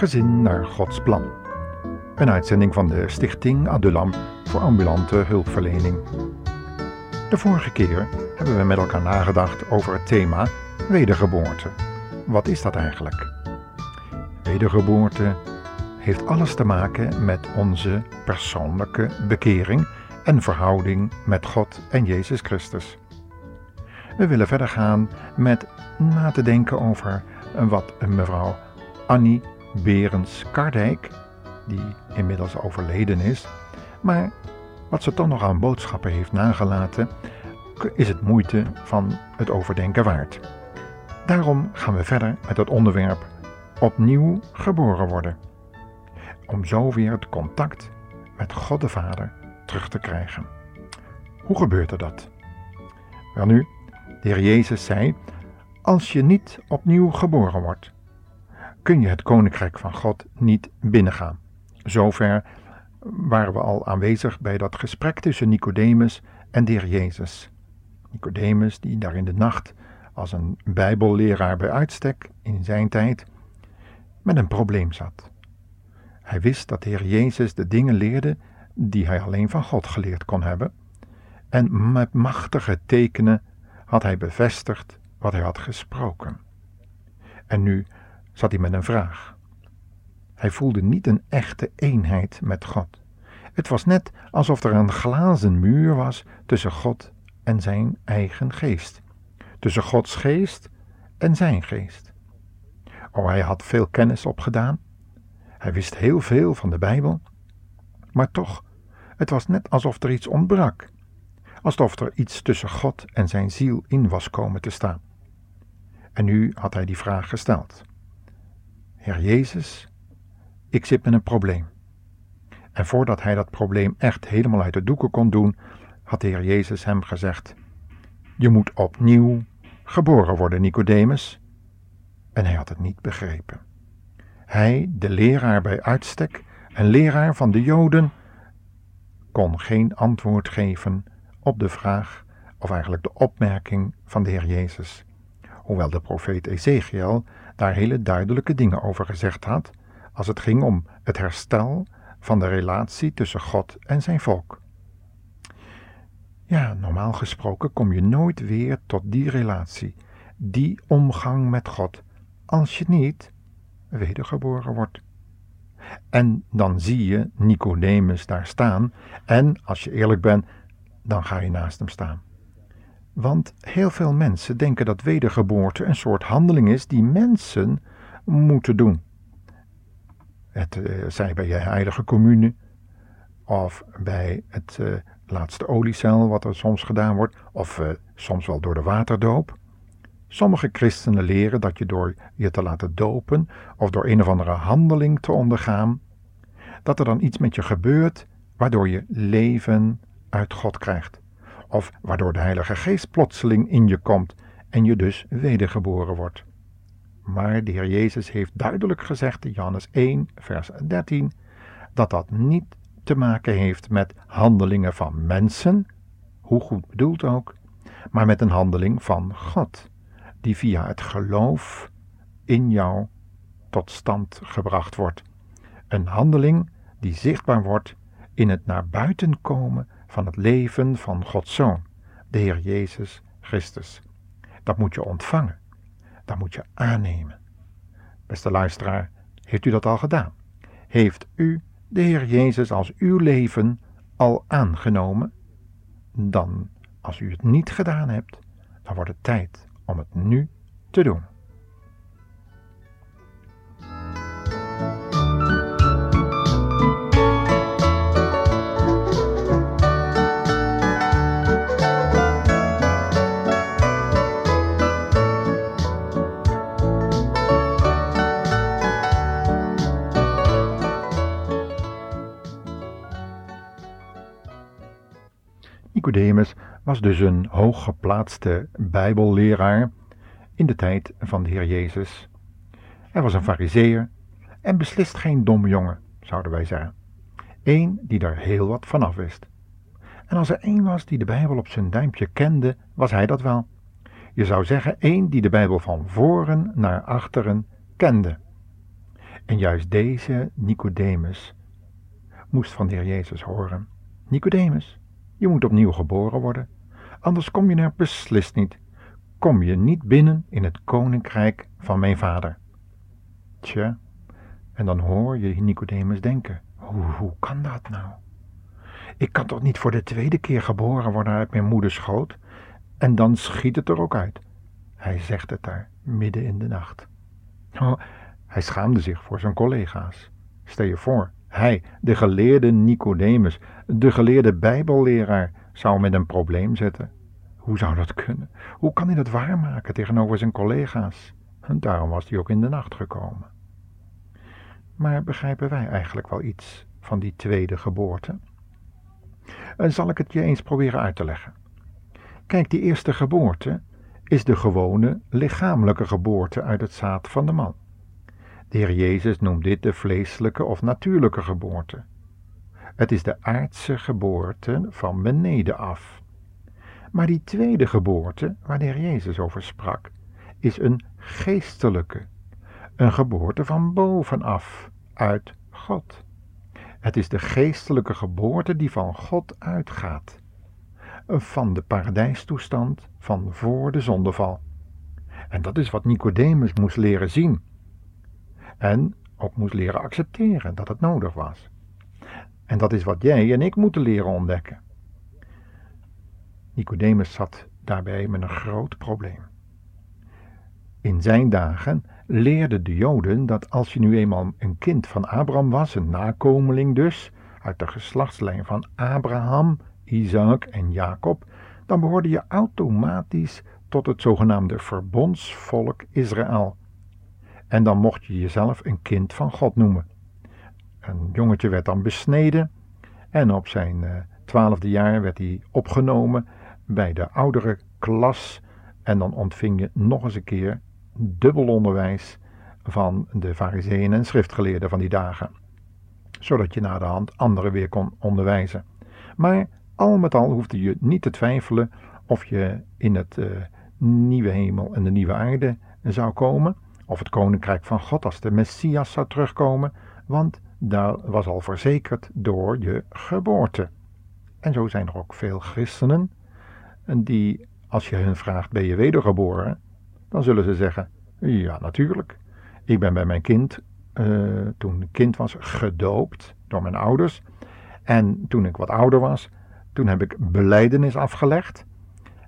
Gezin naar Gods plan. Een uitzending van de Stichting Adulam voor ambulante hulpverlening. De vorige keer hebben we met elkaar nagedacht over het thema wedergeboorte. Wat is dat eigenlijk? Wedergeboorte heeft alles te maken met onze persoonlijke bekering en verhouding met God en Jezus Christus. We willen verder gaan met na te denken over wat mevrouw Annie Berens Kardijk, die inmiddels overleden is, maar wat ze toch nog aan boodschappen heeft nagelaten, is het moeite van het overdenken waard. Daarom gaan we verder met het onderwerp opnieuw geboren worden. Om zo weer het contact met God de Vader terug te krijgen. Hoe gebeurt er dat? Welnu, de Heer Jezus zei: Als je niet opnieuw geboren wordt, kun je het koninkrijk van God niet binnengaan. Zover waren we al aanwezig bij dat gesprek tussen Nicodemus en de Heer Jezus. Nicodemus, die daar in de nacht als een Bijbelleraar bij uitstek in zijn tijd met een probleem zat. Hij wist dat de Heer Jezus de dingen leerde die hij alleen van God geleerd kon hebben, en met machtige tekenen had hij bevestigd wat hij had gesproken. En nu zat hij met een vraag. Hij voelde niet een echte eenheid met God. Het was net alsof er een glazen muur was tussen God en zijn eigen geest. Tussen Gods geest en zijn geest. Oh, hij had veel kennis opgedaan. Hij wist heel veel van de Bijbel. Maar toch, het was net alsof er iets ontbrak. Alsof er iets tussen God en zijn ziel in was komen te staan. En nu had hij die vraag gesteld. Heer Jezus, ik zit met een probleem. En voordat hij dat probleem echt helemaal uit de doeken kon doen, had de Heer Jezus hem gezegd: Je moet opnieuw geboren worden, Nicodemus. En hij had het niet begrepen. Hij, de leraar bij uitstek en leraar van de Joden, kon geen antwoord geven op de vraag, of eigenlijk de opmerking van de Heer Jezus. Hoewel de profeet Ezekiel daar hele duidelijke dingen over gezegd had, als het ging om het herstel van de relatie tussen God en zijn volk. Ja, normaal gesproken kom je nooit weer tot die relatie, die omgang met God, als je niet wedergeboren wordt. En dan zie je Nicodemus daar staan, en als je eerlijk bent, dan ga je naast hem staan. Want heel veel mensen denken dat wedergeboorte een soort handeling is die mensen moeten doen. Het uh, zij bij je heilige commune of bij het uh, laatste oliecel wat er soms gedaan wordt, of uh, soms wel door de waterdoop. Sommige christenen leren dat je door je te laten dopen of door een of andere handeling te ondergaan, dat er dan iets met je gebeurt waardoor je leven uit God krijgt of waardoor de Heilige Geest plotseling in je komt en je dus wedergeboren wordt. Maar de Heer Jezus heeft duidelijk gezegd in Johannes 1, vers 13, dat dat niet te maken heeft met handelingen van mensen, hoe goed bedoeld ook, maar met een handeling van God, die via het geloof in jou tot stand gebracht wordt. Een handeling die zichtbaar wordt in het naar buiten komen van het leven van Gods Zoon, de Heer Jezus Christus. Dat moet je ontvangen. Dat moet je aannemen. Beste luisteraar, heeft u dat al gedaan? Heeft u de Heer Jezus als uw leven al aangenomen? Dan, als u het niet gedaan hebt, dan wordt het tijd om het nu te doen. Nicodemus was dus een hooggeplaatste Bijbelleraar in de tijd van de Heer Jezus. Hij was een fariseer en beslist geen domme jongen, zouden wij zeggen. Eén die daar heel wat vanaf wist. En als er één was die de Bijbel op zijn duimpje kende, was hij dat wel. Je zou zeggen één die de Bijbel van voren naar achteren kende. En juist deze Nicodemus moest van de Heer Jezus horen. Nicodemus, je moet opnieuw geboren worden, anders kom je er beslist niet. Kom je niet binnen in het koninkrijk van mijn vader. Tja, en dan hoor je Nicodemus denken: hoe, kan dat nou? Ik kan toch niet voor de tweede keer geboren worden uit mijn moeders schoot? En dan schiet het er ook uit. Hij zegt het daar, midden in de nacht. Oh, hij schaamde zich voor zijn collega's. Stel je voor, hij, de geleerde Nicodemus, de geleerde Bijbelleraar, zou met een probleem zitten. Hoe zou dat kunnen? Hoe kan hij dat waarmaken tegenover zijn collega's? En daarom was hij ook in de nacht gekomen. Maar begrijpen wij eigenlijk wel iets van die tweede geboorte? En zal ik het je eens proberen uit te leggen. Kijk, die eerste geboorte is de gewone lichamelijke geboorte uit het zaad van de man. De Heer Jezus noemt dit de vleeselijke of natuurlijke geboorte. Het is de aardse geboorte van beneden af. Maar die tweede geboorte, waar de Heer Jezus over sprak, is een geestelijke, een geboorte van bovenaf, uit God. Het is de geestelijke geboorte die van God uitgaat, van de paradijstoestand van voor de zondeval. En dat is wat Nicodemus moest leren zien en ook moest leren accepteren dat het nodig was. En dat is wat jij en ik moeten leren ontdekken. Nicodemus zat daarbij met een groot probleem. In zijn dagen leerden de Joden dat als je nu eenmaal een kind van Abraham was, een nakomeling dus, uit de geslachtslijn van Abraham, Isaac en Jacob, dan behoorde je automatisch tot het zogenaamde verbondsvolk Israël. En dan mocht je jezelf een kind van God noemen. Een jongetje werd dan besneden en op zijn eh, twaalfde jaar werd hij opgenomen bij de oudere klas en dan ontving je nog eens een keer dubbel onderwijs van de fariseeën en schriftgeleerden van die dagen, zodat je na de hand anderen weer kon onderwijzen. Maar al met al hoefde je niet te twijfelen of je in het uh, nieuwe hemel en de nieuwe aarde zou komen, of het koninkrijk van God als de Messias zou terugkomen, want daar was al verzekerd door je geboorte. En zo zijn er ook veel christenen die, als je hun vraagt, ben je wedergeboren? Dan zullen ze zeggen, ja natuurlijk. Ik ben bij mijn kind, uh, toen ik kind was, gedoopt door mijn ouders. En toen ik wat ouder was, toen heb ik beleidenis afgelegd.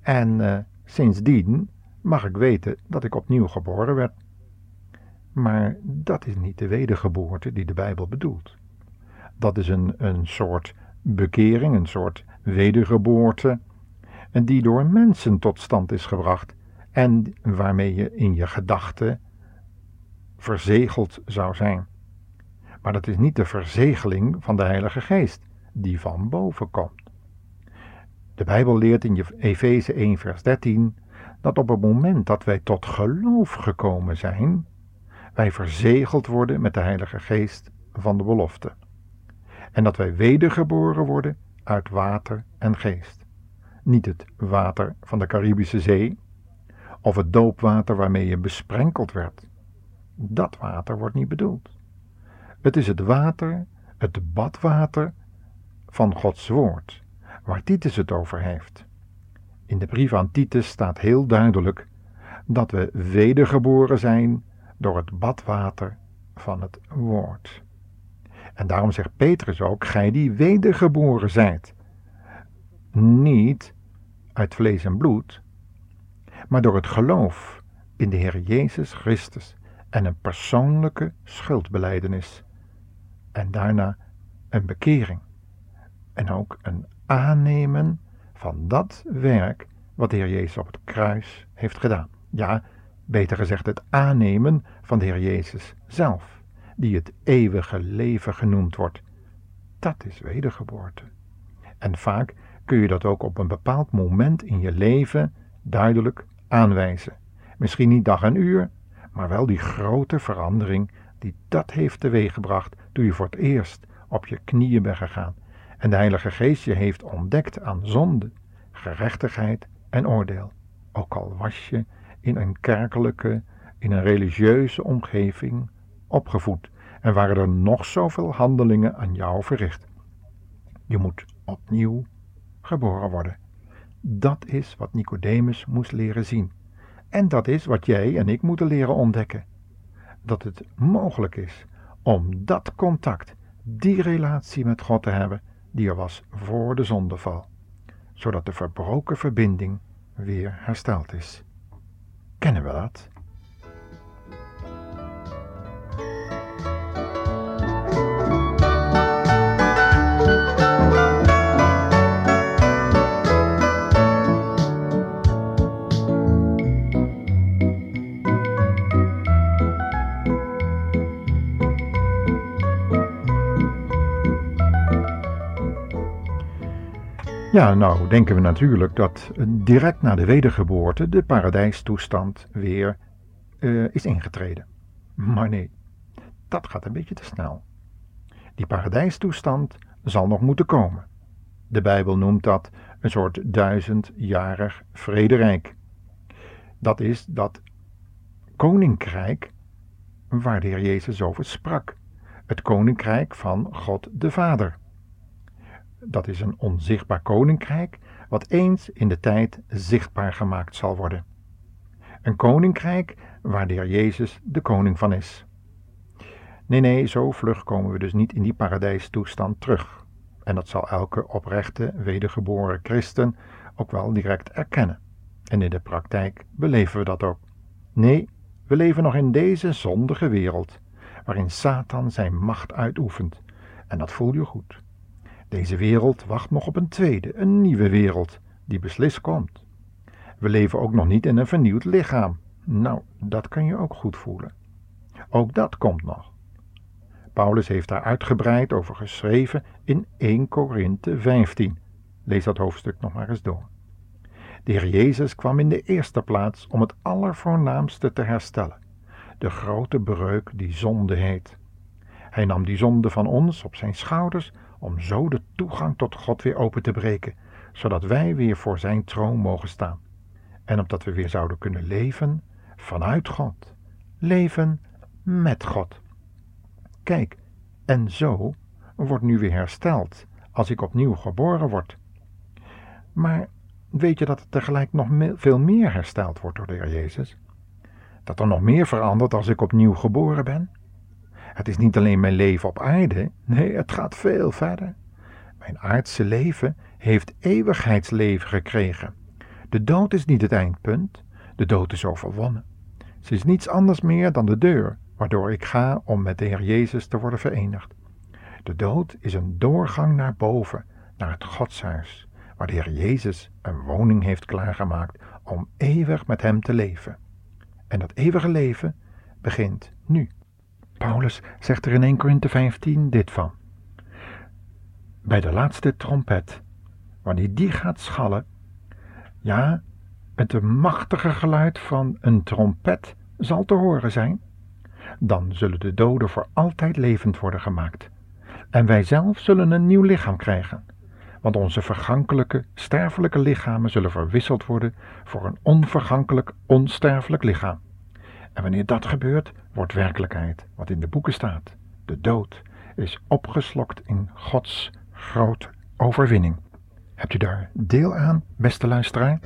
En uh, sindsdien mag ik weten dat ik opnieuw geboren werd. Maar dat is niet de wedergeboorte die de Bijbel bedoelt. Dat is een, een soort bekering, een soort wedergeboorte, die door mensen tot stand is gebracht en waarmee je in je gedachten verzegeld zou zijn. Maar dat is niet de verzegeling van de Heilige Geest, die van boven komt. De Bijbel leert in Efeze 1, vers 13 dat op het moment dat wij tot geloof gekomen zijn, wij verzegeld worden met de Heilige Geest van de belofte. En dat wij wedergeboren worden uit water en geest. Niet het water van de Caribische Zee of het doopwater waarmee je besprenkeld werd. Dat water wordt niet bedoeld. Het is het water, het badwater van Gods woord, waar Titus het over heeft. In de brief aan Titus staat heel duidelijk dat we wedergeboren zijn door het badwater van het woord. En daarom zegt Petrus ook: Gij die wedergeboren zijt. Niet uit vlees en bloed, maar door het geloof in de Heer Jezus Christus en een persoonlijke schuldbeleidenis. En daarna een bekering. En ook een aannemen van dat werk wat de Heer Jezus op het kruis heeft gedaan. Ja, beter gezegd het aannemen van de Heer Jezus zelf, die het eeuwige leven genoemd wordt. Dat is wedergeboorte. En vaak kun je dat ook op een bepaald moment in je leven duidelijk aanwijzen. Misschien niet dag en uur, maar wel die grote verandering die dat heeft teweeggebracht toen je voor het eerst op je knieën bent gegaan en de Heilige Geest je heeft ontdekt aan zonde, gerechtigheid en oordeel. Ook al was je in een kerkelijke, in een religieuze omgeving opgevoed, en waren er nog zoveel handelingen aan jou verricht. Je moet opnieuw geboren worden. Dat is wat Nicodemus moest leren zien. En dat is wat jij en ik moeten leren ontdekken. Dat het mogelijk is om dat contact, die relatie met God te hebben die er was voor de zondeval, zodat de verbroken verbinding weer hersteld is. Kennenwerth Ja, nou denken we natuurlijk dat direct na de wedergeboorte de paradijstoestand weer uh, is ingetreden. Maar nee, dat gaat een beetje te snel. Die paradijstoestand zal nog moeten komen. De Bijbel noemt dat een soort duizendjarig vrederijk. Dat is dat koninkrijk waar de Heer Jezus over sprak. Het koninkrijk van God de Vader dat is een onzichtbaar koninkrijk, wat eens in de tijd zichtbaar gemaakt zal worden. Een koninkrijk waar de Jezus de koning van is. Nee, nee, zo vlug komen we dus niet in die paradijstoestand terug. En dat zal elke oprechte, wedergeboren christen ook wel direct erkennen. En in de praktijk beleven we dat ook. Nee, we leven nog in deze zondige wereld, waarin Satan zijn macht uitoefent. En dat voel je goed. Deze wereld wacht nog op een tweede, een nieuwe wereld, die beslist komt. We leven ook nog niet in een vernieuwd lichaam. Nou, dat kan je ook goed voelen. Ook dat komt nog. Paulus heeft daar uitgebreid over geschreven in 1 Korinthe 15. Lees dat hoofdstuk nog maar eens door. De Heer Jezus kwam in de eerste plaats om het allervoornaamste te herstellen, de grote breuk die zonde heet. Hij nam die zonde van ons op zijn schouders om zo de toegang tot God weer open te breken, zodat wij weer voor Zijn troon mogen staan. En opdat we weer zouden kunnen leven vanuit God, leven met God. Kijk, en zo wordt nu weer hersteld als ik opnieuw geboren word. Maar weet je dat er tegelijk nog veel meer hersteld wordt door de Heer Jezus? Dat er nog meer verandert als ik opnieuw geboren ben? Het is niet alleen mijn leven op aarde, nee, het gaat veel verder. Mijn aardse leven heeft eeuwigheidsleven gekregen. De dood is niet het eindpunt, de dood is overwonnen. Ze is niets anders meer dan de deur waardoor ik ga om met de Heer Jezus te worden verenigd. De dood is een doorgang naar boven, naar het Godshuis, waar de Heer Jezus een woning heeft klaargemaakt om eeuwig met Hem te leven. En dat eeuwige leven begint nu. Paulus zegt er in 1 Korinthe 15 dit van. Bij de laatste trompet, wanneer die gaat schallen, ja, het machtige geluid van een trompet zal te horen zijn, dan zullen de doden voor altijd levend worden gemaakt. En wij zelf zullen een nieuw lichaam krijgen, want onze vergankelijke, sterfelijke lichamen zullen verwisseld worden voor een onvergankelijk, onsterfelijk lichaam. En wanneer dat gebeurt, wordt werkelijkheid wat in de boeken staat. De dood is opgeslokt in Gods grote overwinning. Hebt u daar deel aan, beste luisteraar?